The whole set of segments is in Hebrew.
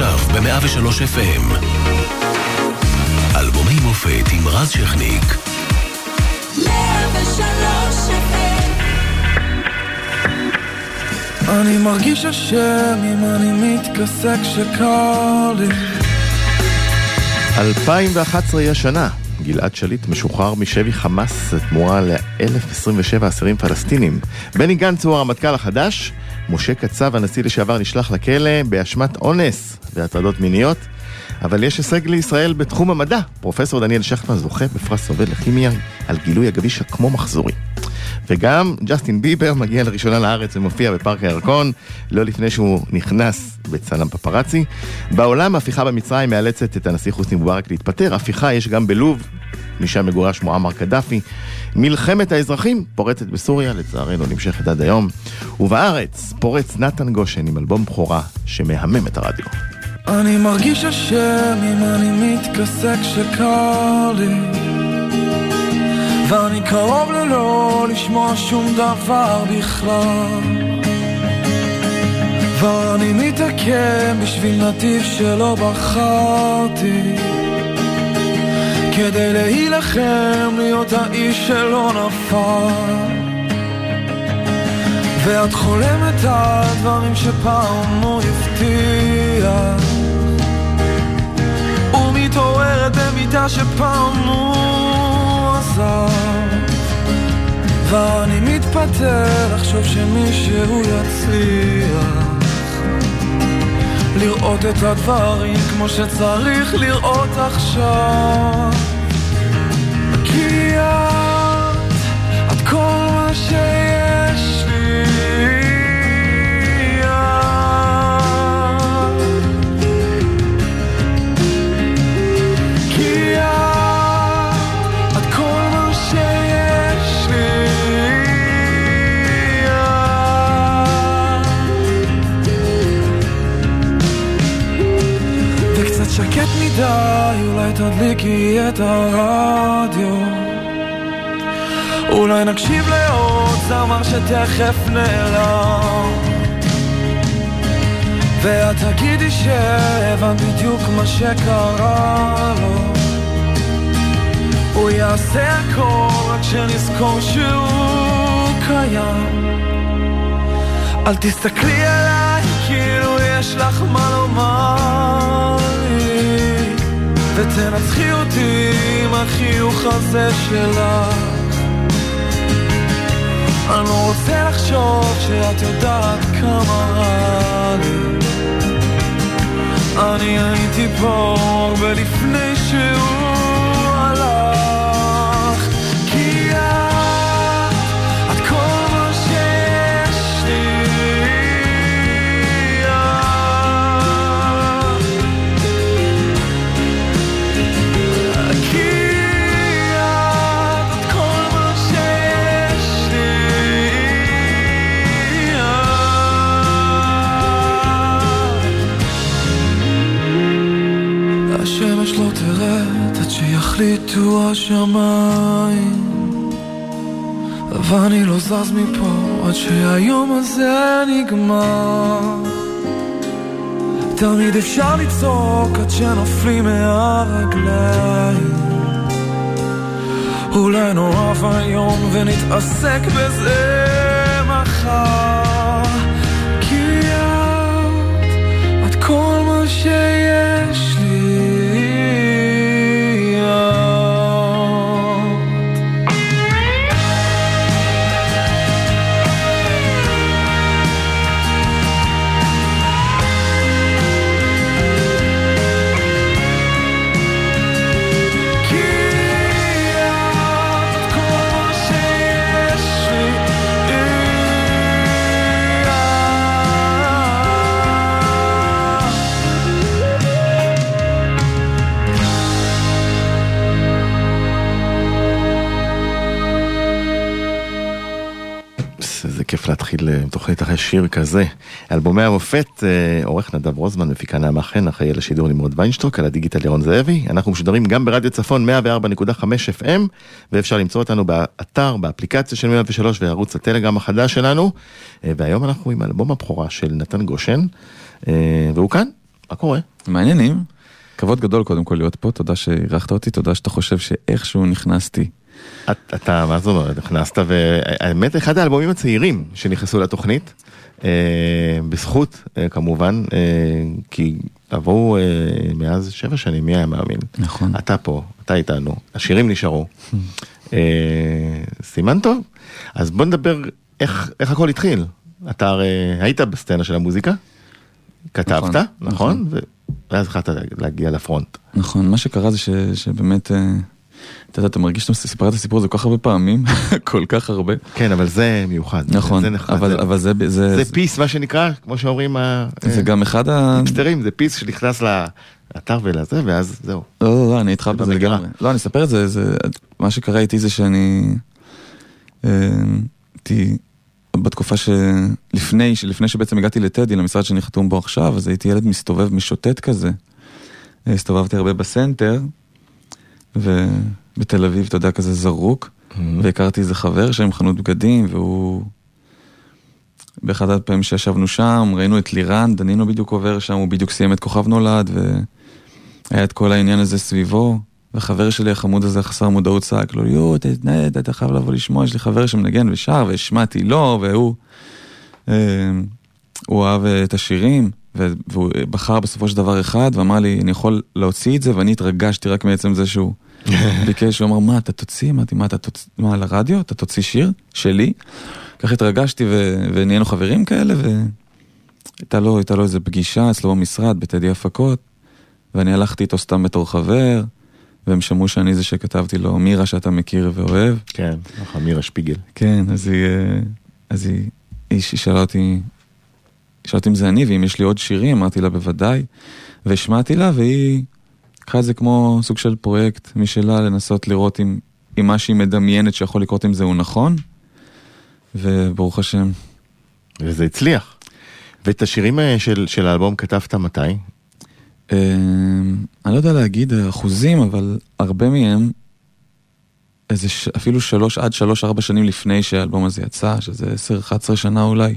עכשיו ב-103 FM. אלבומי מופת עם רז שכניק. 103 FM אני מרגיש אשם אם אני מתכסה כשקר לי 2011 היא השנה. גלעד שליט משוחרר משבי חמאס תמורה ל-1027 אסירים פלסטינים. בני גנץ הוא הרמטכ"ל החדש, משה קצב, הנשיא לשעבר, נשלח לכלא באשמת אונס והטרדות מיניות. אבל יש הישג לישראל בתחום המדע. פרופסור דניאל שכטמן זוכה בפרס נובל לכימיה על גילוי הגביש כמו מחזורי. וגם ג'סטין ביבר מגיע לראשונה לארץ ומופיע בפארק הירקון, לא לפני שהוא נכנס בצלם פפרצי. בעולם ההפיכה במצרים מאלצת את הנשיא חוסני מובארק להתפטר, הפיכה יש גם בלוב, משם מגורש מועמר קדאפי. מלחמת האזרחים פורצת בסוריה, לצערנו נמשכת עד היום. ובארץ פורץ נתן גושן עם אלבום בכורה שמהמם את הרדיו. אני מרגיש אשם אם אני מתכסה כשקר לי. ואני קרוב ללא לשמוע שום דבר בכלל. ואני מתעכב בשביל נתיב שלא בחרתי. כדי להילחם להיות האיש שלא נפל. ואת חולמת על דברים שפעם הוא הבטיח ומתעוררת במיטה שפעם הוא עזב. ואני מתפטר לחשוב שמישהו יצליח לראות את הדברים כמו שצריך לראות עכשיו. כי את, את כל מה שיש מדי, אולי תדליקי את הרדיו. אולי נקשיב לעוד זמר שתכף נעלם. ואת תגידי שהבנת בדיוק מה שקרה לו. הוא יעשה הכל רק שנזכור שהוא קיים. אל תסתכלי עליי כאילו יש לך מה לומר ותנצחי אותי עם החיוך הזה שלך. אני לא רוצה לחשוב שאת יודעת כמה רע לי. אני הייתי פה הרבה לפני שהוא השמיים ואני לא זז מפה עד שהיום הזה נגמר. תמיד אפשר לצעוק עד שנופלים מהרגליים. אולי נאהב היום ונתעסק בזה מחר. כי את, את כל מה שיש להתחיל עם תוכנית אחרי שיר כזה. אלבומי המופת, אה, עורך נדב רוזמן, מפיקה נעמה חן, אחראי על השידור נמרוד ויינשטוק, על הדיגיטל ירון זאבי. אנחנו משודרים גם ברדיו צפון 104.5 FM, ואפשר למצוא אותנו באתר, באפליקציה של 103 וערוץ הטלגרם החדש שלנו. אה, והיום אנחנו עם אלבום הבכורה של נתן גושן, אה, והוא כאן. מה קורה? מעניינים. כבוד גדול קודם כל להיות פה, תודה שאירחת אותי, תודה שאתה חושב שאיכשהו נכנסתי. את- אתה, מה זאת אומרת, נכנסת, והאמת, אחד האלבומים הצעירים שנכנסו לתוכנית, אה, בזכות, אה, כמובן, אה, כי עברו מאז שבע שנים, מי היה מאמין? נכון. אתה פה, אתה איתנו, השירים נשארו. סימן טוב. אז בוא נדבר איך, איך הכל התחיל. אתה הרי היית בסצנה של המוזיקה, כתבת, נכון, נכון? נכון. ואז החלטת להגיע לפרונט. נכון, מה שקרה זה ש, שבאמת, אתה יודע, אתה מרגיש שאתה סיפרת את הסיפור הזה כל כך הרבה פעמים, כל כך הרבה. כן, אבל זה מיוחד. נכון, זה נחמד. אבל, זה- אבל זה, זה, זה זה, פיס, מה שנקרא, כמו שאומרים זה גם אחד ה... ההיפסטרים, זה פיס שנכנס לאתר ולזה, ואז זהו. לא, לא, לא, אני איתך זה בזה. לגמרי. לא, אני אספר את זה, זה, מה שקרה איתי זה שאני... אה, הייתי בתקופה שלפני, שלפני שבעצם הגעתי לטדי, למשרד שאני חתום בו עכשיו, אז הייתי ילד מסתובב משוטט כזה. אה, הסתובבתי הרבה בסנטר, ובתל אביב, אתה יודע, כזה זרוק, והכרתי איזה חבר שהיה עם חנות בגדים, והוא... באחד הפעמים שישבנו שם, ראינו את לירן, דנינו בדיוק עובר שם, הוא בדיוק סיים את כוכב נולד, והיה את כל העניין הזה סביבו. והחבר שלי החמוד הזה חסר מודעות צעק לו, יואו, תתנהד, אתה חייב לבוא לשמוע, יש לי חבר שמנגן ושר, והשמעתי לו, והוא... אה, הוא אהב אה, את השירים, והוא בחר בסופו של דבר אחד, ואמר לי, אני יכול להוציא את זה, ואני התרגשתי רק מעצם זה שהוא ביקש, הוא אמר, מה, אתה תוציא? אמרתי, מה, אתה תוציא, מה, לרדיו? אתה תוציא שיר? שלי? כך התרגשתי, ו- ונהיינו חברים כאלה, והייתה לו, לו איזו פגישה אצלו במשרד, בטדי הפקות, ואני הלכתי איתו סתם בתור חבר, והם שמעו שאני זה שכתבתי לו, מירה שאתה מכיר ואוהב. כן, נכון, מירה שפיגל. כן, אז היא, אה, אז היא, היא שאלה אותי, שאלה אותי אם זה אני, ואם יש לי עוד שירים, אמרתי לה בוודאי, והשמעתי לה, והיא לקחה את זה כמו סוג של פרויקט משלה, לנסות לראות אם, אם מה שהיא מדמיינת שיכול לקרות עם זה הוא נכון, וברוך השם. וזה הצליח. ואת השירים אה, של, של האלבום כתבת מתי? אה, אני לא יודע להגיד אחוזים, אבל הרבה מהם, איזה ש... אפילו שלוש עד שלוש ארבע שנים לפני שהאלבום הזה יצא, שזה עשר, אחת עשרה שנה אולי.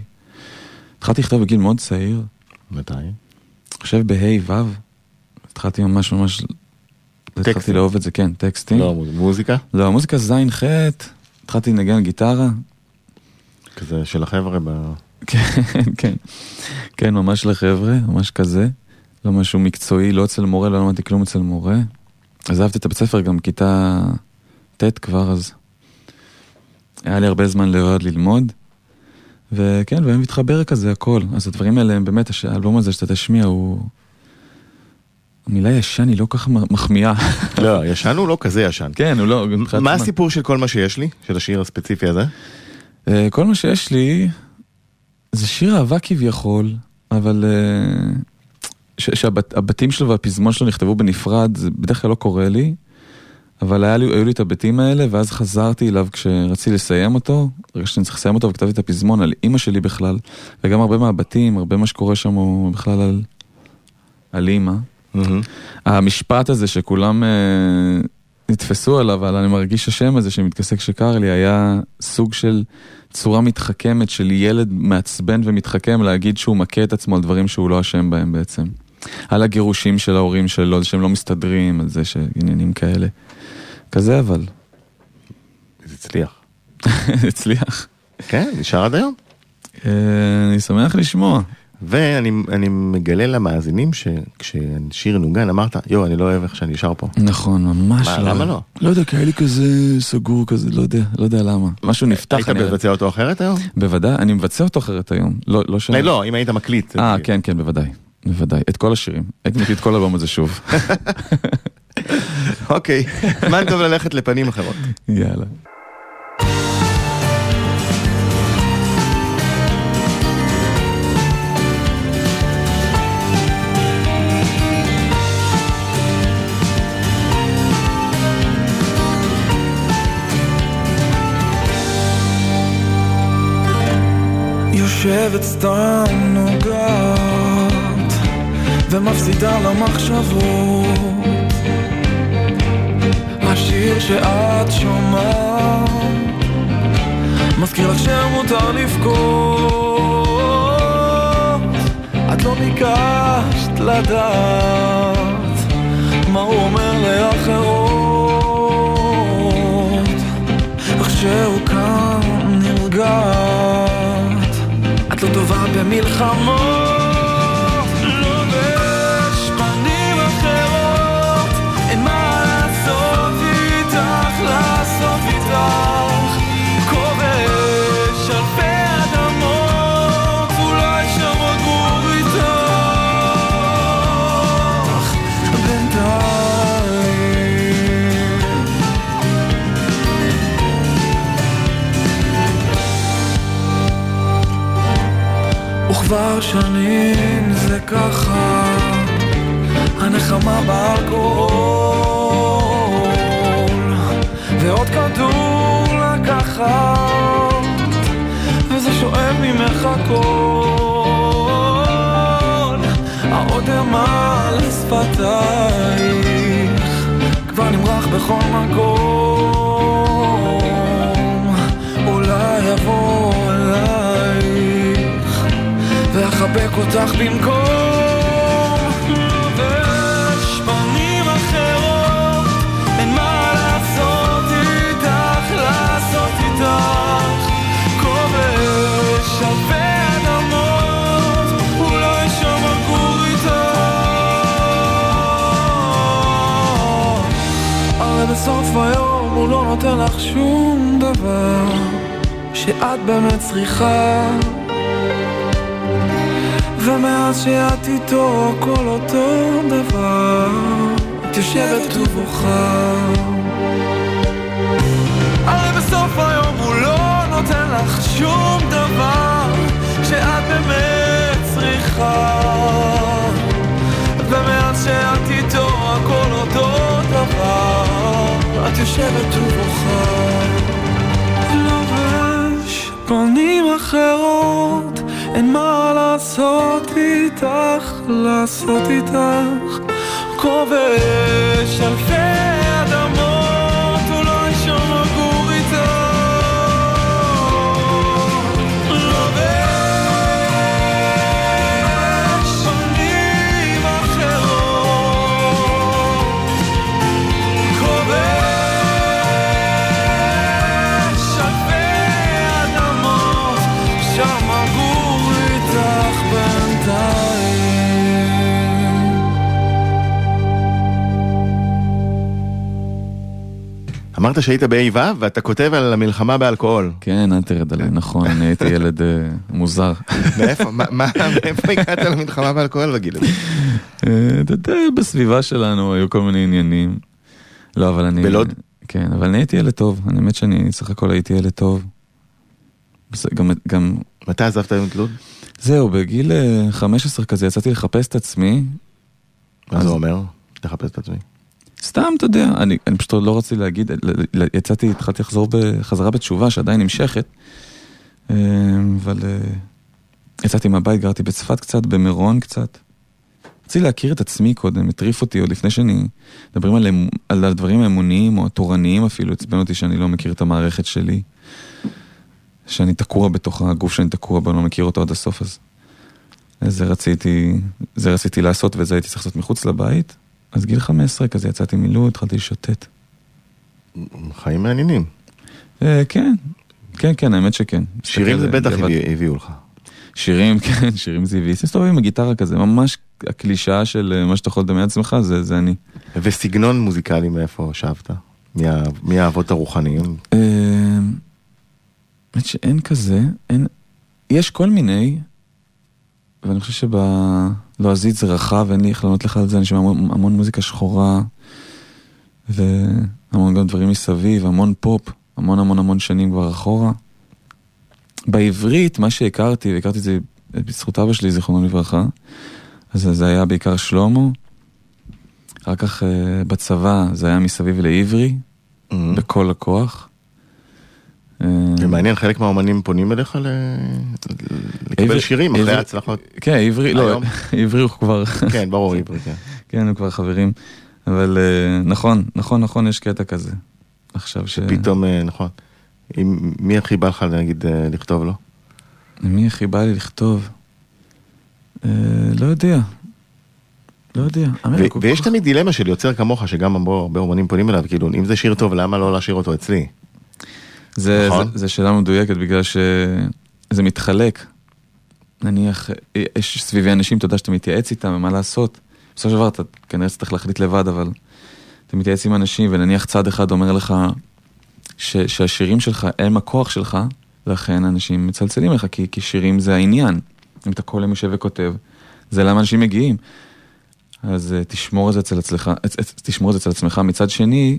התחלתי לכתוב בגיל מאוד צעיר, מתי? אני חושב בה' ו', התחלתי ממש ממש, התחלתי טקסטים. לאהוב את זה, כן, טקסטים. לא, מוזיקה? לא, מוזיקה ז' ח', התחלתי לנגן גיטרה, כזה של החבר'ה ב... כן, כן, כן, ממש לחבר'ה, ממש כזה. לא משהו מקצועי, לא אצל מורה, לא למדתי כלום אצל מורה. אז אהבתי את הבית ספר גם כיתה ט' כבר, אז היה לי הרבה זמן לבד ללמוד. וכן, והם מתחבר כזה הכל. אז הדברים האלה הם באמת, האלבום הזה שאתה תשמיע הוא... המילה ישן היא לא כך מחמיאה. לא, ישן הוא לא כזה ישן. כן, הוא לא... מה. הסיפור של כל מה שיש לי? של השיר הספציפי הזה? אה, כל מה שיש לי זה שיר אהבה כביכול, אבל אה, שהבתים שלו והפזמון שלו נכתבו בנפרד, זה בדרך כלל לא קורה לי, אבל היה לי, היו לי את הבתים האלה, ואז חזרתי אליו כשרציתי לסיים אותו, הרגשתי שאני צריך לסיים אותו, וכתבתי את הפזמון על אימא שלי בכלל, וגם הרבה מהבתים, הרבה מה שקורה שם הוא בכלל על, על אימא. מהמם. המשפט הזה שכולם אה, נתפסו עליו, אבל אני מרגיש השם הזה שמתעסק שקר לי, היה סוג של צורה מתחכמת של ילד מעצבן ומתחכם להגיד שהוא מכה את עצמו על דברים שהוא לא אשם בהם בעצם. על הגירושים של ההורים שלו, על שהם לא מסתדרים, על זה שעניינים כאלה. כזה אבל, זה הצליח. הצליח. כן, נשאר עד היום. אה, אני שמח לשמוע. ואני אני מגלה למאזינים שכששיר נוגן אמרת, יואו, אני לא אוהב איך שאני שר פה. נכון, ממש מה, לא. למה לא? לא יודע, כי היה לי כזה סגור כזה, לא יודע, לא יודע למה. משהו נפתח. היית מבצע אותו אחרת היום? בוודאי, אני מבצע אותו אחרת היום. לא, לא. לא, לא, אם היית מקליט. אה, כן, כן, בוודאי. בוודאי. את כל השירים. הייתי מקליט את כל האלבום הזה שוב. אוקיי, זמן טוב ללכת לפנים אחרות. יאללה. יושבת סתם נוגעת ומפסידה למחשבות השיר שאת שומעת? מזכיר לך שמותר לבכות. את לא ביקשת לדעת מה הוא אומר לאחרות. איך שהוא כאן נרגעת. את לא טובה במלחמות כבר שנים זה ככה, הנחמה באלכוהול, ועוד כדור לקחת, וזה שואב ממך הכל, האודם על שפתייך, כבר נמרח בכל מקום, ואחבק אותך במקום. לובש פנים אחרות אין מה לעשות איתך, לעשות איתך. כובש הרבה איתך הרי בסוף היום הוא לא נותן לך שום דבר שאת באמת צריכה ומאז שאת איתו הכל אותו דבר את יושבת ובוכה. הרי בסוף היום הוא לא נותן לך שום דבר שאת באמת צריכה. ומאז שאת איתו הכל אותו דבר את יושבת ובוכה. לובש פנים אחרות לעשות איתך, לעשות איתך כובש אלפי אמרת שהיית בה' ואתה כותב על המלחמה באלכוהול. כן, אל תרד עליי, נכון, אני הייתי ילד אה, מוזר. מאיפה, מאיפה הגעת למלחמה באלכוהול בגיל הזה? אה, אתה יודע, בסביבה שלנו היו כל מיני עניינים. לא, אבל אני... בלוד? כן, אבל אני הייתי ילד טוב, אני האמת שאני סך הכל הייתי ילד טוב. גם... גם... מתי עזבת היום את לוד? זהו, בגיל 15 אה, כזה יצאתי לחפש את עצמי. מה זה אומר? לחפש את עצמי. סתם, אתה יודע, אני, אני פשוט לא רציתי להגיד, יצאתי, התחלתי לחזור בחזרה בתשובה שעדיין נמשכת, אה, אבל אה, יצאתי מהבית, גרתי בצפת קצת, במירון קצת. רציתי להכיר את עצמי קודם, הטריף אותי עוד לפני שאני... מדברים על, על הדברים האמוניים או התורניים אפילו, עצבן אותי שאני לא מכיר את המערכת שלי. שאני תקוע בתוך הגוף שאני תקוע בו, אני לא מכיר אותו עד הסוף אז. זה רציתי, זה רציתי לעשות וזה הייתי צריך לעשות מחוץ לבית. אז גיל 15 כזה יצאתי מלוד, התחלתי לשוטט. חיים מעניינים. אה, כן, כן, כן, האמת שכן. שירים זה בטח הביאו לך. שירים, כן, שירים זה הביא. מסתובב עם הגיטרה כזה, ממש הקלישאה של אה, מה שאתה יכול לדמיין עצמך, זה, זה אני. וסגנון מוזיקלי מאיפה שאבת? מי האבות הרוחניים? אה, האמת שאין כזה, אין... יש כל מיני, ואני חושב שבלועזית זה רחב, אין לי איך לענות לך על זה, אני שומע המון, המון מוזיקה שחורה, והמון גם דברים מסביב, המון פופ, המון המון המון שנים כבר אחורה. בעברית, מה שהכרתי, והכרתי את זה בזכות אבא שלי, זיכרונו לברכה, אז זה היה בעיקר שלמה. אחר כך uh, בצבא זה היה מסביב לעברי, mm-hmm. בכל הכוח. זה מעניין, חלק מהאומנים פונים אליך לקבל שירים אחרי ההצלחות. כן, עברי, לא, עברי הוא כבר... כן, ברור, עברי, כן. כן, הוא כבר חברים. אבל אה, נכון, נכון, נכון, יש קטע כזה. עכשיו ש... פתאום, אה, נכון. מי הכי בא לך, נגיד, אה, לכתוב לו? מי הכי בא לי לכתוב? לא יודע. לא יודע. ויש תמיד דילמה של יוצר כמוך, שגם הרבה אומנים פונים אליו, כאילו, אם זה שיר טוב, למה לא להשאיר אותו אצלי? זה, נכון. זה, זה שאלה מדויקת בגלל שזה מתחלק. נניח, יש סביבי אנשים, אתה יודע שאתה מתייעץ איתם, ומה לעשות. בסופו של דבר אתה כנראה צריך להחליט לבד, אבל אתה מתייעץ עם אנשים, ונניח צד אחד אומר לך ש, שהשירים שלך הם הכוח שלך, לכן אנשים מצלצלים לך, כי, כי שירים זה העניין. אם אתה כל יום יושב וכותב, זה למה אנשים מגיעים. אז אה, תשמור את זה אצל עצמך, תשמור את זה אצל עצמך. מצד שני,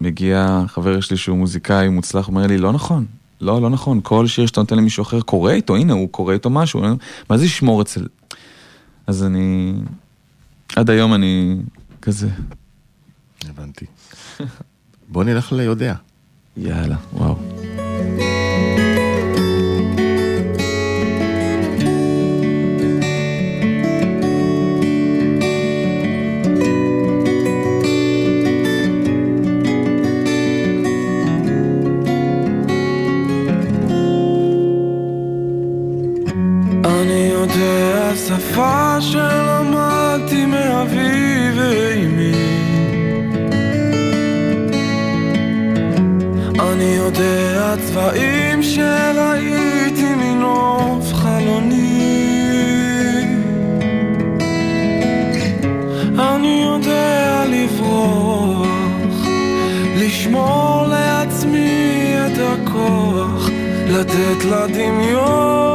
מגיע חבר שלי שהוא מוזיקאי מוצלח, אומר לי, לא נכון, לא, לא נכון, כל שיר שאתה נותן למישהו אחר קורא איתו, הנה, הוא קורא איתו משהו, מה זה לשמור אצל... אז אני... עד היום אני כזה, הבנתי. בוא נלך ליודע. יאללה, וואו. שלמדתי מאבי ואימי. אני יודע צבעים שראיתי מנוף חלוני. אני יודע לברוח לשמור לעצמי את הכוח לתת לדמיון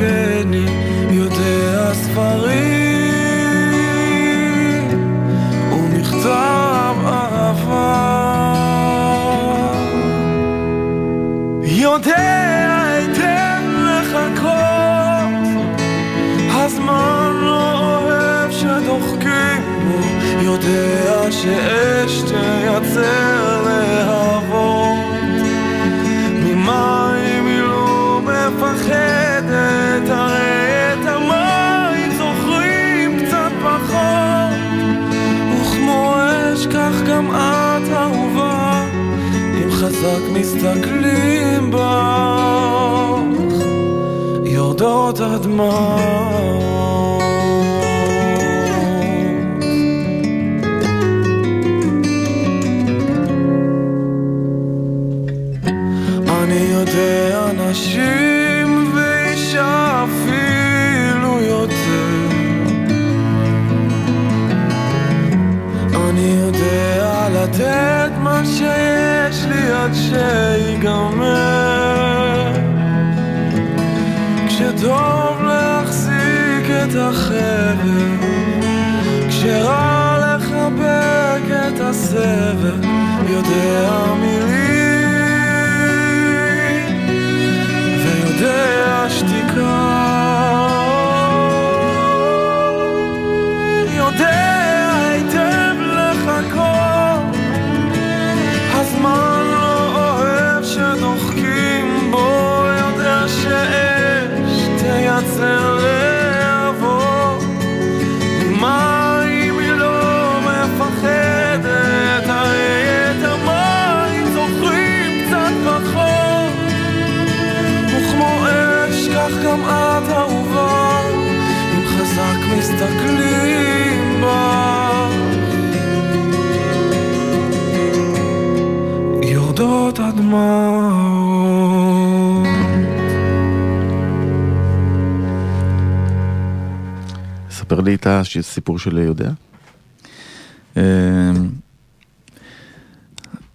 good. מסתכלים בך יורדות הדמעות את הסיפור של יודע. אמ,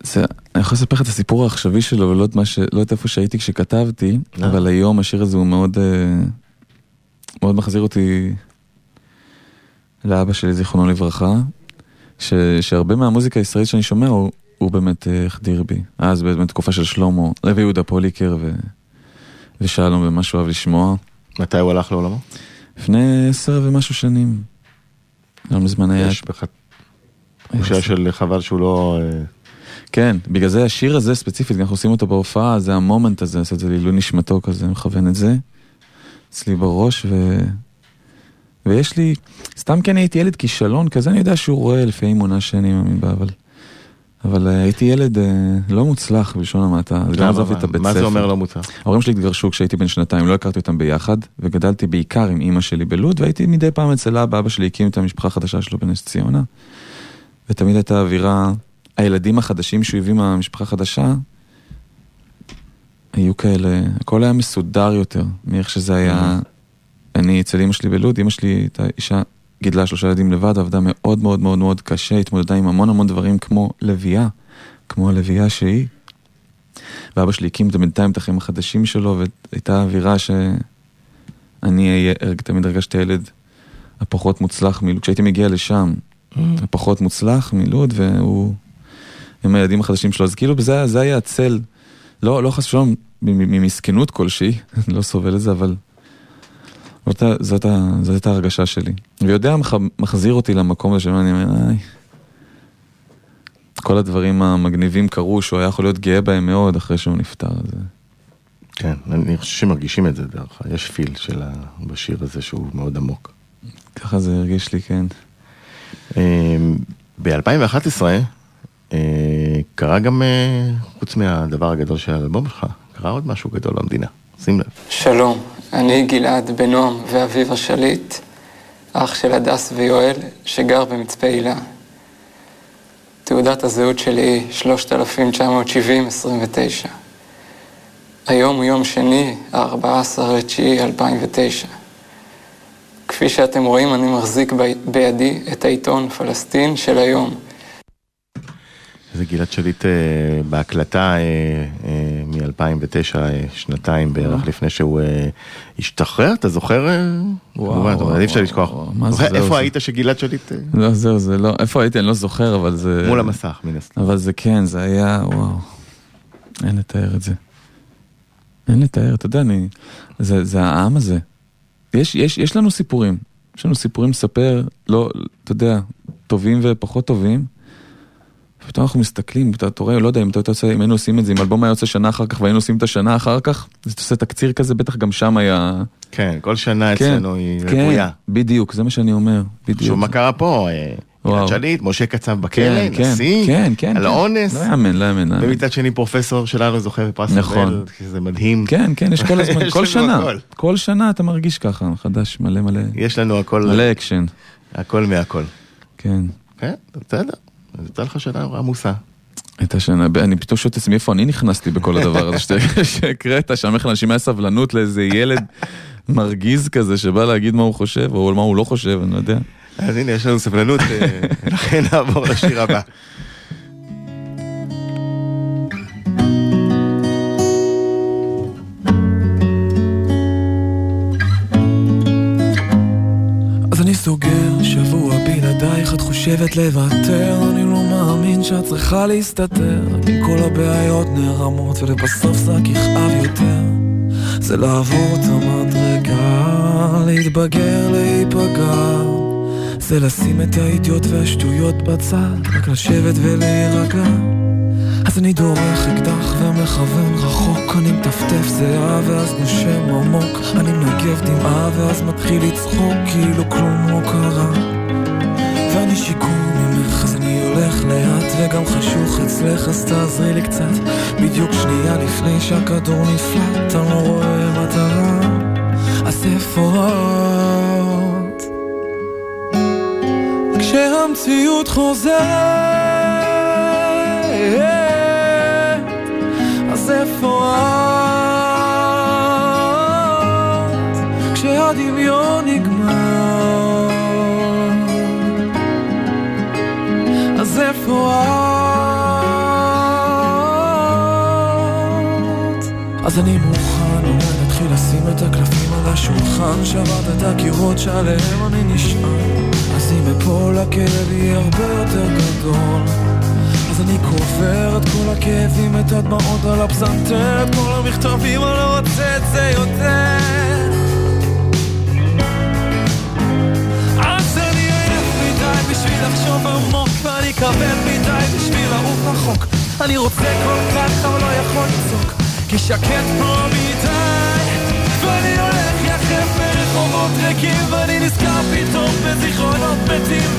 זה, אני יכול לספר לך את הסיפור העכשווי שלו, ולא את, מה ש, לא את איפה שהייתי כשכתבתי, אה. אבל היום השיר הזה הוא מאוד, אה, מאוד מחזיר אותי לאבא שלי, זיכרונו לברכה, ש, שהרבה מהמוזיקה הישראלית שאני שומע הוא, הוא באמת אה, החדיר בי. אז באמת תקופה של שלמה, לוי יהודה פוליקר ושלום במה שהוא אוהב לשמוע. מתי הוא הלך לעולמו? לפני עשר ומשהו שנים. לא מזמן היה... יש בך תחושה של חבל שהוא לא... אה, כן, בגלל זה השיר הזה ספציפית, אנחנו עושים אותו בהופעה, זה המומנט הזה, עושה את זה לעילוי נשמתו כזה, מכוון את זה. אצלי בראש, ו... ויש לי, סתם כן הייתי ילד כישלון כזה, אני יודע שהוא רואה לפי האמונה שאני מאמין בה, אבל... אבל אה, הייתי ילד אה, לא מוצלח בלשון המעטה, אז גם עזבתי את הבית ספר. מה זה אומר לא מוצלח? ההורים שלי התגרשו כשהייתי בן שנתיים, לא הכרתי אותם ביחד, וגדלתי בעיקר עם אימא שלי בלוד, והייתי מדי פעם אצל אבא, אבא שלי הקים את המשפחה החדשה שלו בנס ציונה. ותמיד הייתה אווירה, הילדים החדשים שהוא הביא מהמשפחה החדשה, היו כאלה, הכל היה מסודר יותר מאיך שזה היה. אני אצל אמא שלי בלוד, אמא שלי הייתה אישה, גידלה שלושה ילדים לבד, עבדה מאוד מאוד מאוד מאוד קשה, התמודדה עם המון המון דברים כמו לביאה, כמו הלביאה שהיא. ואבא שלי הקים את בינתיים את החיים החדשים שלו, והייתה אווירה שאני תמיד הרגשתי הילד הפחות מוצלח מלוד. כשהייתי מגיע לשם, mm. הפחות מוצלח מלוד, והוא עם הילדים החדשים שלו, אז כאילו זה, זה היה הצל, לא, לא חס ושלום ממסכנות כלשהי, אני לא סובל את זה, אבל זאת, זאת, זאת הייתה ההרגשה שלי. ויודע מחזיר אותי למקום הזה שאני אומר, איי, כל הדברים המגניבים קרו, שהוא היה יכול להיות גאה בהם מאוד אחרי שהוא נפטר. זה... כן, אני חושב שמרגישים את זה דרך יש פיל של ה... בשיר הזה שהוא מאוד עמוק. ככה זה הרגיש לי, כן. אמ, ב-2011 אה, קרה גם, אה, חוץ מהדבר הגדול של האלבום שלך, קרה עוד משהו גדול במדינה. שים לב. שלום, אני גלעד בן נועם ואביב השליט, אח של הדס ויואל, שגר במצפה הילה. תעודת הזהות שלי היא 3970-29. היום הוא יום שני, ה-14 לתשיעי 2009. כפי שאתם רואים, אני מחזיק בידי את העיתון פלסטין של היום. זה גלעד שליט אה, בהקלטה אה, אה, מ-2009, שנתיים בערך לפני שהוא השתחרר, אתה זוכר? וואו, אי אפשר לשכוח. איפה היית שגלעד שליט... לא, זהו, זה לא, איפה הייתי, אני לא זוכר, אבל זה... מול המסך, מן הסתם. אבל זה כן, זה היה, וואו, אין לתאר את זה. אין לתאר, אתה יודע, אני... זה העם הזה. יש לנו סיפורים, יש לנו סיפורים לספר, לא, אתה יודע, טובים ופחות טובים. פתאום אנחנו מסתכלים, אתה רואה, לא יודע, אם אתה עושה, אם היינו עושים את זה, אם אלבום היה יוצא שנה אחר כך והיינו עושים את השנה אחר כך, אז אתה עושה תקציר כזה, בטח גם שם היה... כן, כל שנה כן, אצלנו היא כן, רוויה. בדיוק, זה מה שאני אומר, בדיוק. שוב, מה קרה פה? אה, גלעד שליט, משה קצב בכלא, כן, כן, נשיא, כן, כן, על כן. האונס. לא יאמן, לא יאמן. ומצד שני פרופסור שלנו זוכה בפרס נכון. נובל, שזה מדהים. כן, כן, יש כל הזמן, כל שנה, כל שנה אתה מרגיש ככה, חדש, מלא מלא. יש לנו הכל. מלא אקשן. הכל מהכל. כן. כן, בסדר. יצא לך שנה עמוסה. הייתה שנה, אני פתאום שואל את עצמי איפה אני נכנסתי בכל הדבר הזה שהקראת, שאני אומר לך לאנשים היה סבלנות לאיזה ילד מרגיז כזה שבא להגיד מה הוא חושב, או מה הוא לא חושב, אני לא יודע. אז הנה, יש לנו סבלנות, אה, לכן נעבור לשיר הבא. סוגר שבוע בלעדייך את חושבת לוותר? אני לא מאמין שאת צריכה להסתתר. עם כל הבעיות נערמות ולבסוף זה רק יכאב יותר. זה לעבור את המדרגה להתבגר להיפגע. זה לשים את האידיוט והשטויות בצד רק לשבת ולהירגע. אז אני דורך אקדח ומכוון רחוק אני מטפטף זהה ואז נושם עמוק. אני מנגב דמעה ואז מתחיל לצחוק כאילו כלום לא קרה שיכור ממך אז אני הולך לאט וגם חשוך אצלך אז תעזרי לי קצת בדיוק שנייה לפני שהכדור נפלט אני לא רואה מטרה אז איפה את? כשהמציאות חוזרת אז איפה את? כשהדמיון נגמר את? אז אני מוכן, אולי נתחיל לשים את הקלפים על השולחן שברת את הקירות שעליהם אני נשען אז אם אפול הכאב יהיה הרבה יותר גדול אז אני קובר את כל הכאבים, את הדמעות על הפסנתר, את כל המכתבים, אני לא רוצה את זה יותר. בשביל לחשוב עמוק, ואני כבד מדי בשביל לעוף רחוק. אני רוצה כל כך, אבל לא יכול לצעוק, כי שקט פה מדי, ואני הולך יחף ברחובות ריקים, ואני נזכר פתאום בזיכרונות מתים,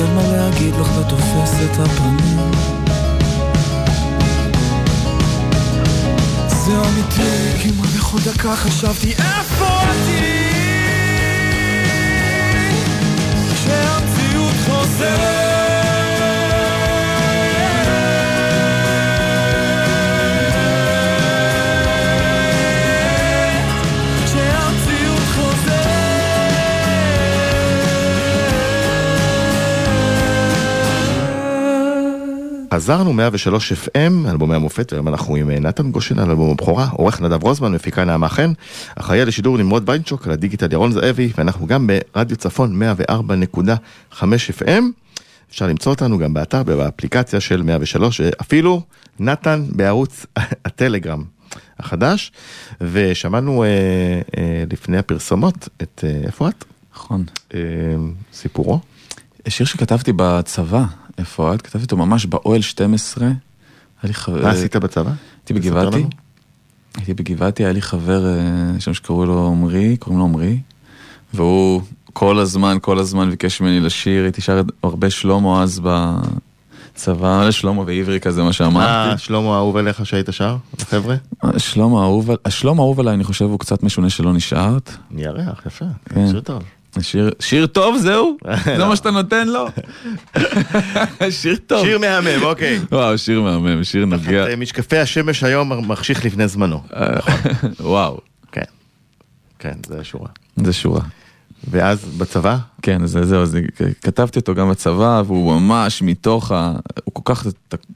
140, חושב מה להגיד לך, לא תופס את הפנים. זה אמיתי, כמעט בכל דקה חשבתי איפה אותי כשהמציאות חוזרת חזרנו 103 FM, אלבומי המופת, והיום אנחנו עם אה, נתן גושן על אלבום הבכורה, עורך נדב רוזמן, מפיקה נעמה חן, אחראי על השידור נמרוד ויינצ'וק, על הדיגיטל ירון זאבי, ואנחנו גם ברדיו צפון 104.5 FM. אפשר למצוא אותנו גם באתר ובאפליקציה של 103, אפילו נתן בערוץ הטלגרם החדש, ושמענו אה, אה, לפני הפרסומות את, אה, איפה את? נכון. אה, סיפורו. שיר שכתבתי בצבא, איפה את? כתבתי אותו ממש באוהל 12. היה לי חבר... מה עשית בצבא? הייתי בגבעתי. הייתי בגבעתי, היה לי חבר אה, שם שקראו לו עמרי, קוראים לו עמרי, והוא כל הזמן, כל הזמן ביקש ממני לשיר, הייתי שר הרבה שלמה אז בצבא, שלמה ועברי כזה, מה שאמרתי. שלמה האהוב עליך שהיית שר? חבר'ה? שלמה אהוב, השלמה אהוב עליי, אני חושב, הוא קצת משונה שלא נשארת. ירח, יפה. כן. שיר טוב. שיר, שיר טוב זהו? זה מה שאתה נותן לו? שיר טוב. שיר מהמם, אוקיי. וואו, שיר מהמם, שיר נוגע. משקפי השמש היום מחשיך לפני זמנו. וואו, כן. כן, זה שורה. זה שורה. ואז בצבא? כן, זה זהו, זה, כתבתי אותו גם בצבא, והוא ממש מתוך ה... הוא כל כך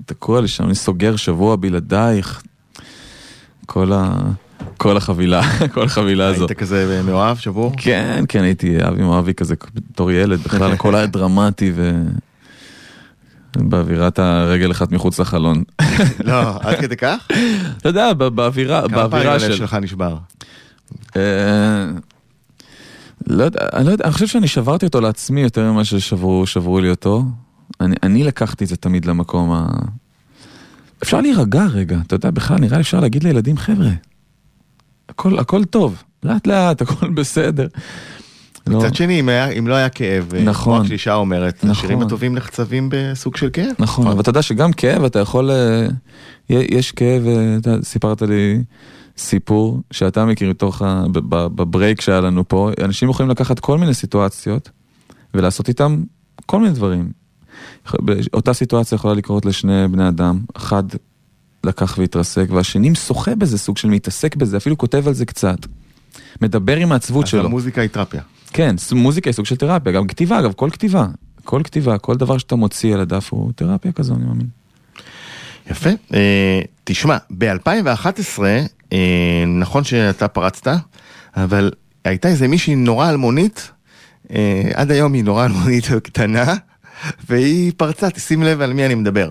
תקוע לי שם, אני סוגר שבוע בלעדייך. כל ה... כל החבילה, כל החבילה הזאת. היית כזה מאוהב, שבור? כן, כן, הייתי אבי מואבי כזה בתור ילד, בכלל הכל היה דרמטי ו... באווירת הרגל אחת מחוץ לחלון. לא, עד כדי כך? אתה יודע, ב- באווירה, כמה פעמים באווירה הלב של... שלך נשבר? אה, לא יודע, אני לא יודע, אני חושב שאני שברתי אותו לעצמי יותר ממה ששברו שברו לי אותו. אני, אני לקחתי את זה תמיד למקום ה... אפשר להירגע רגע, אתה יודע, בכלל נראה לי אפשר להגיד לילדים, חבר'ה, הכל, הכל טוב, לאט לאט, הכל בסדר. לא, מצד שני, אם היה- אם לא היה כאב, אה, נכון. כמו הקלישה אומרת, נכון. השירים הטובים נחצבים בסוג של כאב. נכון, אבל אתה יודע שגם כאב, אתה יכול, אה, יש כאב, אה, אתה סיפרת לי סיפור שאתה מכיר מתוך, ה- בברייק שהיה לנו פה, אנשים יכולים לקחת כל מיני סיטואציות ולעשות איתם כל מיני דברים. אותה סיטואציה יכולה לקרות לשני בני אדם, אחד לקח והתרסק והשני משוחה בזה, סוג של מתעסק בזה, אפילו כותב על זה קצת. מדבר עם העצבות אז שלו. המוזיקה היא תרפיה. כן, מוזיקה היא סוג של תרפיה, גם כתיבה, אגב, כל כתיבה. כל כתיבה, כל דבר שאתה מוציא על הדף הוא תרפיה כזו, אני מאמין. יפה. אה, תשמע, ב-2011, אה, נכון שאתה פרצת, אבל הייתה איזה מישהי נורא אלמונית, אה, עד היום היא נורא אלמונית קטנה, והיא פרצה, תשים לב על מי אני מדבר.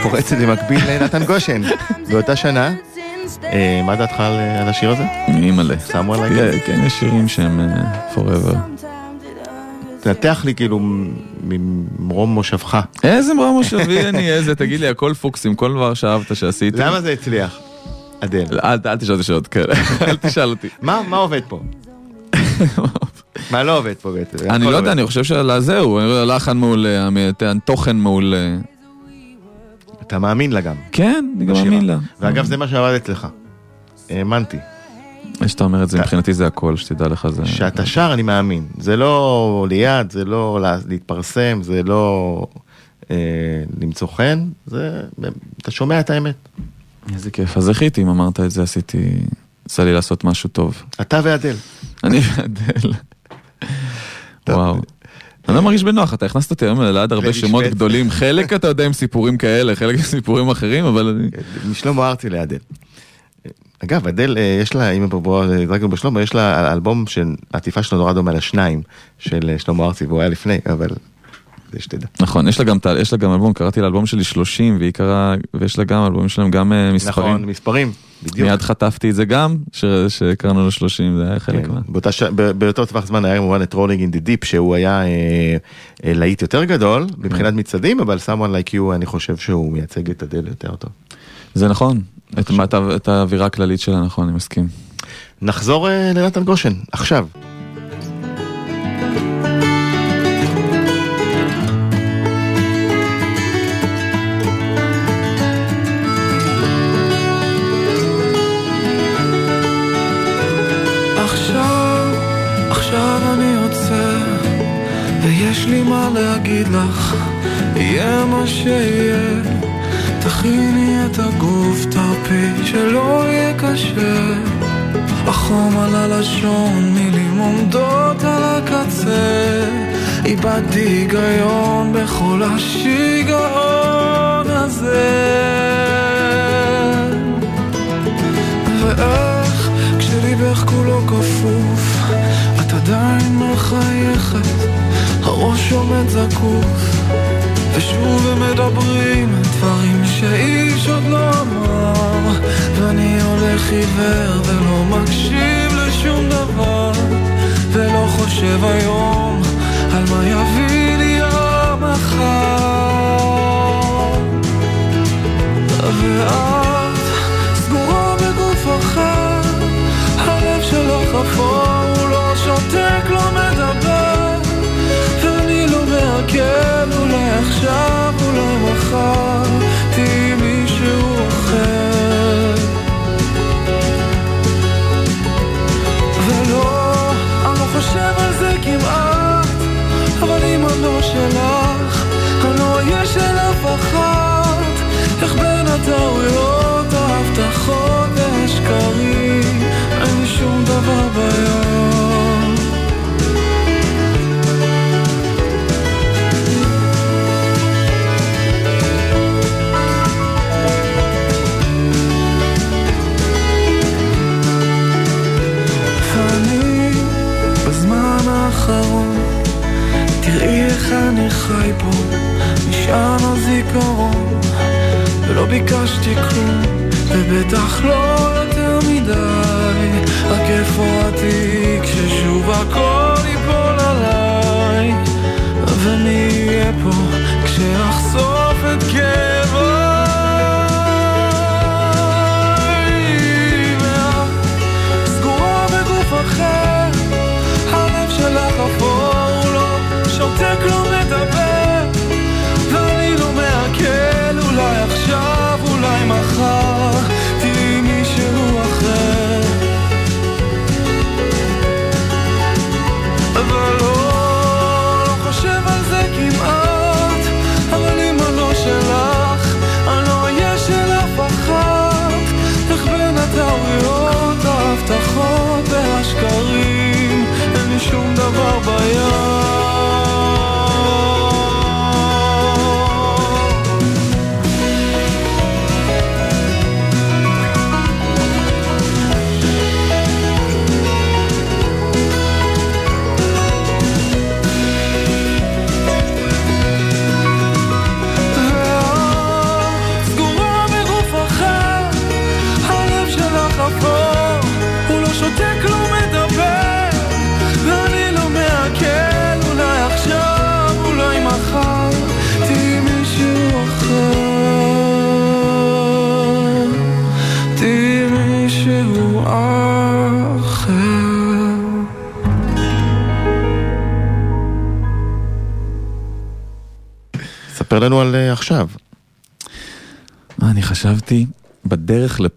שפורצת במקביל לנתן גושן. באותה שנה, אה, מה דעתך על על השיר הזה? אימא'לה. שמו עליי? כן, כן, יש שירים שהם אה, forever. תנתח לי כאילו ממרום מושבך. איזה מרום מושבי אני, איזה, תגיד לי, הכל פוקסים, כל דבר שאהבת שעשיתי. למה זה הצליח? אדל. אל אל תשאל אותי שאלות כאלה, אל תשאל אותי. מה עובד פה? מה לא עובד פה בעצם? אני לא יודע. אני חושב שזהו, הלחן מעולה, התוכן מעולה. אתה מאמין לה גם. כן, אני גם. מאמין לה. ואגב זה מה שעבד אצלך. האמנתי. איך שאתה אומר את זה, מבחינתי זה הכל, שתדע לך זה... כשאתה שר אני מאמין. זה לא ליד, זה לא לה- להתפרסם, זה לא אה, למצוא חן, זה... אתה שומע את האמת. איזה כיף, אז זכיתי, אם אמרת את זה, עשיתי... יצא לי לעשות משהו טוב. אתה ואדל. אני ואדל. וואו. אני לא מרגיש בנוח, אתה הכנסת אותי היום ליד הרבה. שמות גדולים, חלק אתה יודע עם סיפורים כאלה, חלק עם סיפורים אחרים, אבל אני... משלמה ארצי לאדל. אגב, אדל, אה, יש לה, אם בוא נדרגנו בשלמה, יש לה אלבום שהעטיפה שלו נורא דומה לשניים של אה, שלמה ארצי, והוא היה לפני, אבל זה שתדע. נכון, יש לה גם, יש לה גם אלבום, קראתי לאלבום שלי 30, והיא קראה, ויש לה גם אלבומים שלהם, גם אה, מספרים. נכון, מספרים, בדיוק. מיד חטפתי את זה גם, ש- שקראנו לו 30, זה היה חלק כן, מה... באותה ש... באותו טווח זמן היה כמובן את Rolling in the Deep שהוא היה אה, אה, להיט יותר גדול. מבחינת מצעדים אבל someone like you אני חושב שהוא מייצג את אדל יותר טוב. זה נכון, את, את, את האווירה הכללית שלה, נכון, אני מסכים. נחזור אה, לנתן גושן. עכשיו, להגיד לך, יהיה מה שיהיה. תכיני את הגוף, תרפי, שלא יהיה קשה. החום על הלשון, מילים עומדות על הקצה. איבדתי היגיון בכל השיגעון הזה. ואיך כשליבך כולו כפוף את עדיין מחייכת הראש עומד זקוף ושוב הם מדברים דברים שאיש עוד לא אמר. ואני הולך עיוור ולא מקשיב לשום דבר ולא חושב היום על מה יביא לי יום מחר ואת סגורה בגוף אחר, הלב שלך אפור, לא מעכל, אולי עכשיו, אולי מחר, תהיי מישהו אחר. ולא, אני לא חושב על זה כמעט, אבל אם אני לא שלך, אני לא אהיה של אחת. איך בין הטעויות, ההבטחות והשקרים, אין שום דבר ביום. אני חי פה, נשען הזיכרון, ולא ביקשתי כלום, ובטח לא יותר מדי, רק איפה התיק ששוב הכל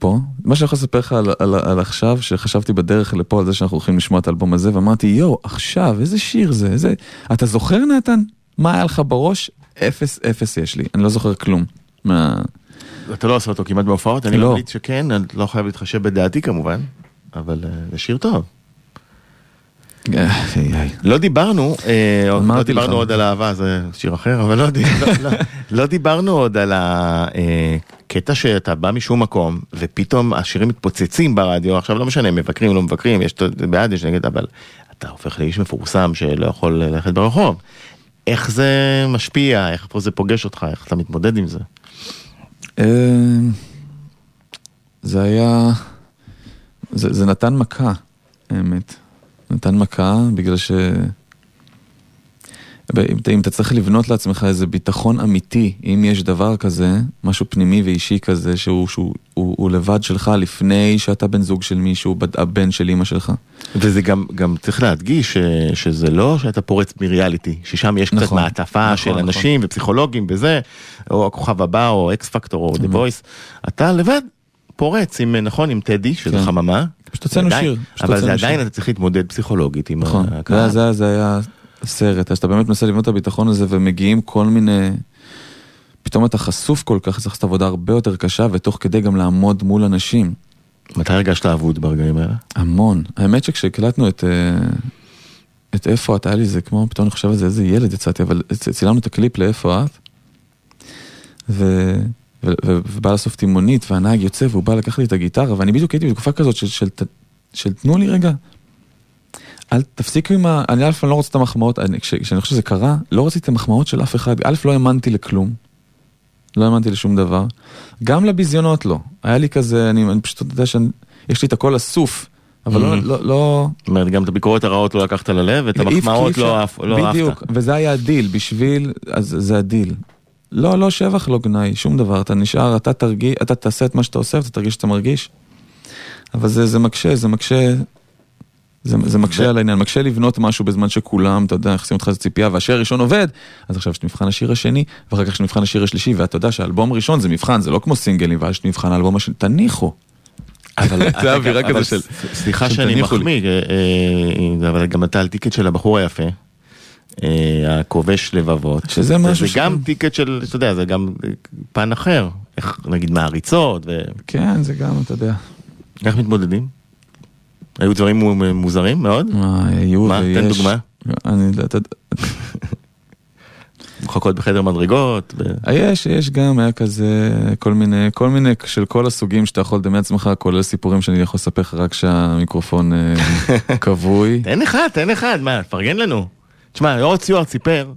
לפה, מה שאני יכול לספר לך על, על, על עכשיו, שחשבתי בדרך לפה על זה שאנחנו הולכים לשמוע את האלבום הזה, ואמרתי, יואו, עכשיו, איזה שיר זה, איזה... אתה זוכר נתן? מה היה לך בראש? אפס, אפס יש לי, אני לא זוכר כלום. מה... אתה לא עושה אותו כמעט בהופעות, אני לא. ממליץ שכן, אני לא חייב להתחשב בדעתי כמובן, אבל אה, זה שיר טוב. אה. לא דיברנו, אה, לא דיברנו. עוד על אהבה, זה שיר אחר, אבל לא, לא, לא, לא דיברנו עוד על הקטע שאתה בא משום מקום, ופתאום השירים מתפוצצים ברדיו, עכשיו לא משנה, מבקרים, לא מבקרים, יש בעד, יש נגד, אבל אתה הופך לאיש מפורסם שלא יכול ללכת ברחוב. איך זה משפיע, איך פה זה פוגש אותך, איך אתה מתמודד עם זה? אה, זה היה... זה נתן מכה, האמת. נתן מכה בגלל ש... אם אתה, אם אתה צריך לבנות לעצמך איזה ביטחון אמיתי, אם יש דבר כזה, משהו פנימי ואישי כזה, שהוא, שהוא הוא, הוא לבד שלך לפני שאתה בן זוג של מישהו, הבן של אימא שלך. וזה גם, גם צריך להדגיש ש, שזה לא שאתה פורץ מריאליטי, ששם יש קצת נכון, מעטפה נכון, של נכון. אנשים ופסיכולוגים וזה, או הכוכב הבא או X Factor או The Voice, אתה לבד פורץ עם, נכון, עם טדי, שזה כן. חממה. פשוט הוצאנו שיר, פשוט אבל זה עדיין. אתה צריך להתמודד פסיכולוגית עם נכון, זה, הקהל. זה, היה- זה היה סרט, אז אתה באמת מנסה לבנות את הביטחון הזה ומגיעים כל מיני... פתאום אתה חשוף כל כך, צריך לעשות עבודה הרבה יותר קשה ותוך כדי גם לעמוד מול אנשים. מתי הרגשת אבוד ברגעים האלה? המון. האמת שכשהקלטנו את... אה, את איפה את, היה לי זה כמו, פתאום אני חושב על זה, איזה ילד יצאתי, אבל צילמנו את הקליפ לאיפה את, ו... ובא לאסוף אותי מונית, והנהג יוצא והוא בא לקח לי את הגיטרה, ואני בדיוק הייתי בתקופה כזאת של, של, של, של תנו לי רגע. אל תפסיקו עם ה... אני א', לא רוצה את המחמאות, אני- כש- כשאני חושב שזה קרה, לא רציתי את המחמאות של אף אחד. א', לא האמנתי לכלום. לא האמנתי לשום דבר. גם לביזיונות לא. היה לי כזה, אני, אני פשוט יודע שיש לי את הכל אסוף, אבל לא, Mhm. לא, לא, זאת אומרת, גם את הביקורות הרעות לא לקחת ללב, כי המחמאות לא אהב- לא אהבת. בדיוק, וזה היה הדיל, בשביל, אז זה הדיל. לא, לא שבח, לא גנאי, שום דבר, אתה נשאר, אתה תרגיש, אתה תעשה את מה שאתה עושה, אתה תרגיש שאתה מרגיש. אבל זה, זה מקשה, זה מקשה, זה, זה מקשה ו- על העניין, מקשה לבנות משהו בזמן שכולם, אתה יודע, יכסים אותך איזה ציפייה, והשיר הראשון עובד, אז עכשיו יש את מבחן השיר השני, ואחר כך יש את מבחן השיר השלישי, ואתה יודע שהאלבום הראשון זה מבחן, זה לא כמו סינגלים, ואז יש את מבחן האלבום השני, תניחו. אבל זה האווירה אבל כזה של... סליחה שאני. מחמיא, אה, אה, אבל גם אתה על טיקט של הבחור היפה, אה, הכובש לבבות. שזה משהו זה גם ש- טיקט של, אתה יודע, זה גם אה, פן אחר, איך נגיד מעריצות, כן, זה גם, אתה יודע. ואיך מתמודדים? היו דברים מו- מוזרים מאוד? מה, היו מה? ויש. תן דוגמה. אני, אתה, מחכות בחדר מדרגות? ו- יש, יש גם, היה כזה, כל מיני, כל מיני של כל הסוגים שאתה יכול לדמיין לעצמך, כולל סיפורים שאני יכול לספר לך רק שהמיקרופון אה, כבוי. תן אחד, תן אחד, מה, תפרגן לנו. תשמע, יורד סיוארט סיפר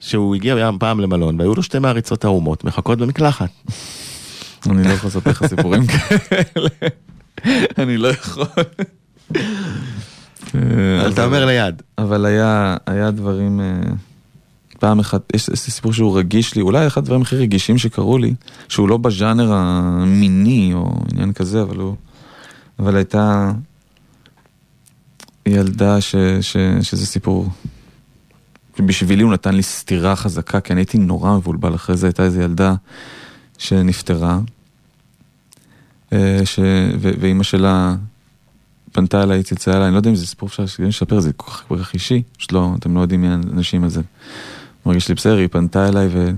שהוא הגיע פעם למלון והיו לו שתי מעריצות ערומות מחכות במקלחת. אני לא יכול לספר לך סיפורים כאלה. אני לא יכול. אה, אבל אתה אומר ליד. אבל היה, היה דברים, אה, פעם אחת, יש יש סיפור שהוא רגיש לי, אולי אחד הדברים הכי רגישים שקרו לי, שהוא לא בז'אנר המיני או עניין כזה, אבל הוא, אבל הייתה ילדה ש, ש, שזה סיפור, בשבילי הוא נתן לי סטירה חזקה, כי אני הייתי נורא מבולבל אחרי זה, הייתה איזו ילדה שנפטרה, אה, ש, ו, ואימא שלה פנתה אליי, צלצלה אליי, אני לא יודע אם זה סיפור אפשר לשפר, זה כל כך, כל כך אישי, פשוט לא, אתם לא יודעים מי האנשים הזה. מרגיש לי בסדר, היא פנתה אליי ו...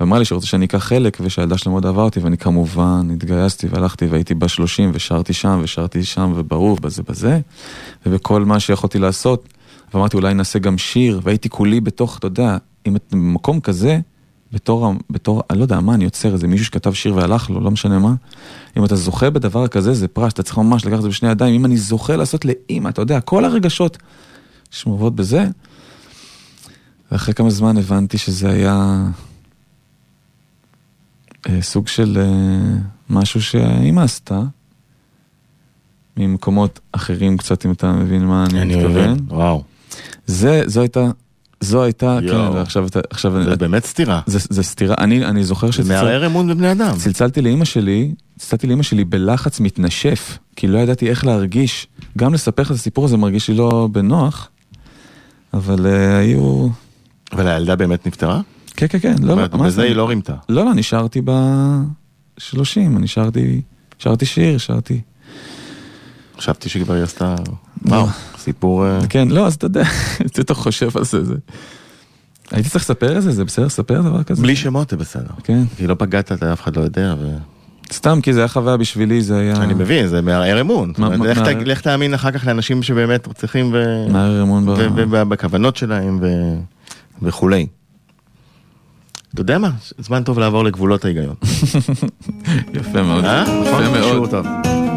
ואמרה לי שרוצה שאני אקח חלק ושהילדה שלה מאוד אהבה אותי ואני כמובן התגייסתי והלכתי והייתי בשלושים ושרתי שם ושרתי שם וברור בזה בזה ובכל מה שיכולתי לעשות ואמרתי אולי נעשה גם שיר והייתי כולי בתוך, אתה יודע, אם את במקום כזה, בתור, בתור, אני לא יודע מה, אני יוצר איזה מישהו שכתב שיר והלך לו, לא משנה מה. אם אתה זוכה בדבר כזה, זה פרס, אתה צריך ממש לקחת את זה בשני ידיים. אם אני זוכה לעשות לאימא, אתה יודע, כל הרגשות שמורות בזה. ואחרי כמה זמן הבנתי שזה היה אה, סוג של אה, משהו שהאימא עשתה, ממקומות אחרים קצת, אם אתה מבין מה אני, אני מתכוון. מבין, וואו. זה, זו הייתה, זו הייתה, יואו. כן, ועכשיו אתה, עכשיו, זה באמת סתירה. זה, זה סתירה, אני, אני זוכר זה שצלצל- מערער אמון בבני אדם. צלצלתי לאימא שלי, צלצלתי לאימא שלי בלחץ מתנשף, כי לא ידעתי איך להרגיש. גם לספר לך את הסיפור הזה מרגיש לי לא בנוח, אבל uh, היו... אבל הילדה באמת נפטרה? כן, כן, כן, לא, אומרת, לא, מה בזה זה? היא לא רימתה. לא, לא, נשארתי ב-30, אני שרתי, שרתי שיר, שרתי... חשבתי שכבר היא עשתה... וואו, סיפור... אה, כן, לא, אז אתה יודע, אתה חושב על זה. הייתי צריך לספר את זה, זה בסדר לספר דבר כזה? בלי שמות זה בסדר. כן. כי לא פגעת, אתה אף אחד לא יודע. ו... סתם, כי זה היה חוויה בשבילי, זה היה... אני מבין, זה מערער אמון. לך תאמין אחר כך לאנשים שבאמת צריכים ו... מערער אמון ב... ובכוונות שלהם ו... וכולי. אתה יודע מה? זמן טוב לעבור לגבולות ההיגיון. יפה מאוד, אה? יפה מאוד.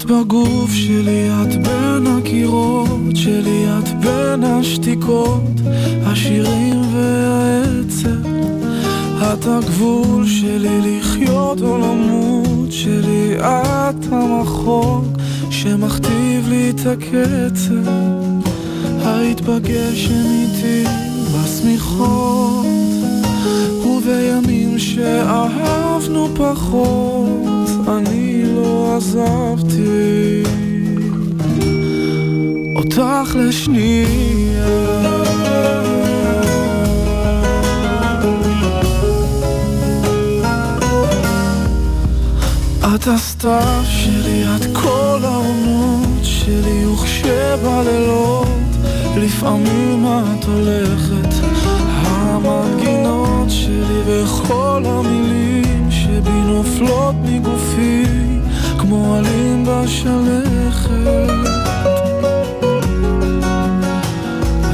את בגוף שלי, את בין הקירות שלי, את בין השתיקות, השירים והעצב. את הגבול שלי לחיות או למות שלי, את המחוק שמכתיב לי את הקצב. היית בגשם איתי בשמיכות, ובימים שאהבנו פחות, אני לא עזבתי אותך לשנייה. את הסתיו שלי, את כל העונות שלי, וכשבלילות לפעמים את הולכת. המנגינות שלי וכל המילים שבי נופלות מגופי כמו עלים בשלכת.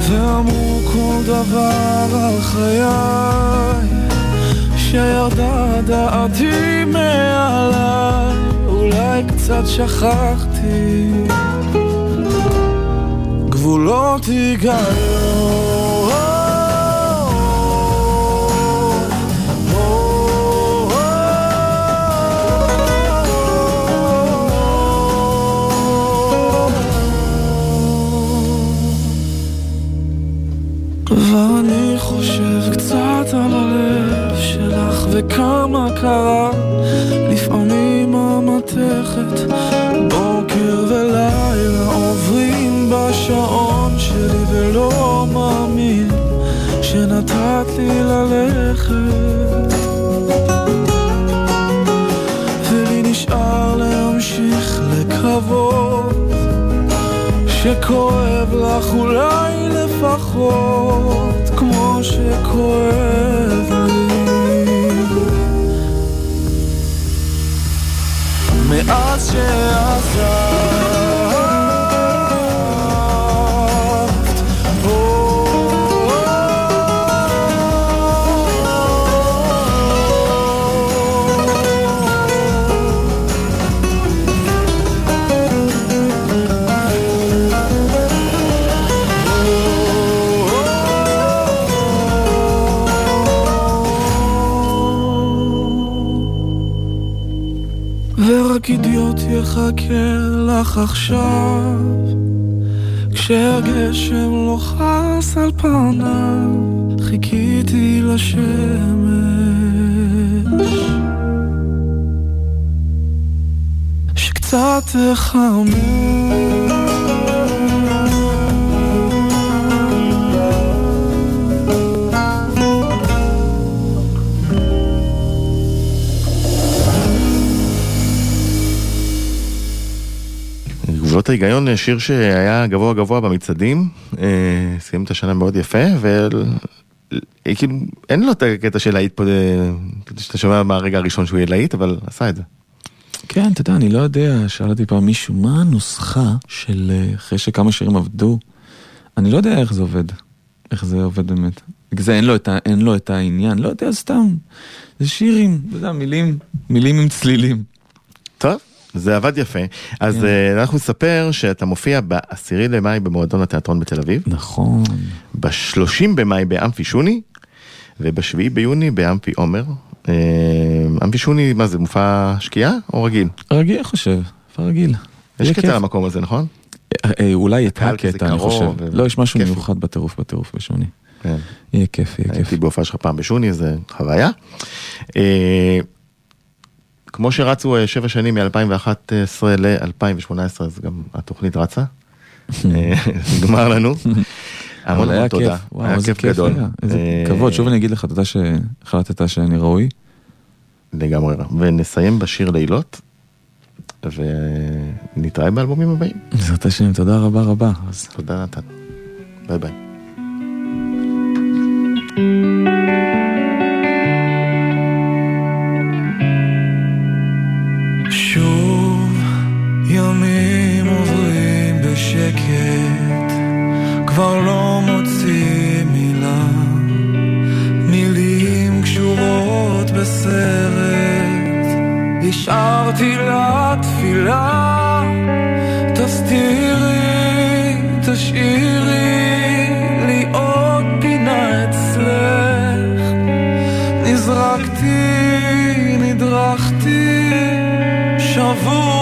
ואמרו כל דבר על חיי שירדה דעתי מעליי, אולי קצת שכחתי גבולות היגיון. ואני חושב קצת על הלב שלך וכמה קרה. לפעמים המתכת בוקר ולילה עוברים בשעון שלי ולא מאמין שנתת לי ללכת. ולי נשאר להמשיך לקוות שכואב לך אולי לפחות כמו שכואב יחכה לך עכשיו. כשהגשם לוחס על פניו חיכיתי לשמש. שקצת תחמם גבולות ההיגיון, אה, שיר שהיה גבוה גבוה במצעדים, אה, סיים את השנה מאוד יפה, וכאילו אין לו את הקטע של להיט פה, אה, שאתה שומע מהרגע הראשון שהוא יהיה להיט, אבל עשה את זה. כן, אתה יודע, אני לא יודע, שאל אותי פעם מישהו, מה הנוסחה של אה, אחרי שכמה שירים עבדו? אני לא יודע איך זה עובד, איך זה עובד באמת. בגלל זה אין לו את, אין לו את העניין, לא יודע, סתם. זה שירים, אתה יודע, מילים, מילים עם צלילים. טוב, זה עבד יפה. אז כן. אה, אנחנו נספר שאתה מופיע ב-10 למאי במועדון התיאטרון בתל אביב, נכון. ב-30 במאי באמפי שוני, וב-7 ביוני באמפי עומר. אה, אמפי שוני, מה זה, מופע שקיעה או רגיל? רגיל, אני חושב, רגיל. יש קטע. למקום הזה, נכון? אה, אולי את הקטע, אני חושב. לא, יש משהו. מיוחד בטירוף, בטירוף בשוני. כן. יהיה כיף, יהיה כיף. הייתי בהופעה שלך פעם בשוני, זה חוויה. כמו שרצו אה, שבע שנים מ-2011 ל-2018, אז גם התוכנית רצה. אה, נגמר לנו. המון המון תודה. איזה כיף גדול. איזה אה, כבוד, שוב אני אגיד לך תודה שהחלטת שאני ראוי. לגמרי. ונסיים בשיר לילות, ונתראה באלבומים הבאים. בעזרת השם, תודה רבה רבה. תודה נתן. ביי ביי. שוב ימים עוברים בשקט, כבר לא מוציא מילה, מילים קשורות בסרט, השארתי לה תפילה, תסתירי, תשאירי שבור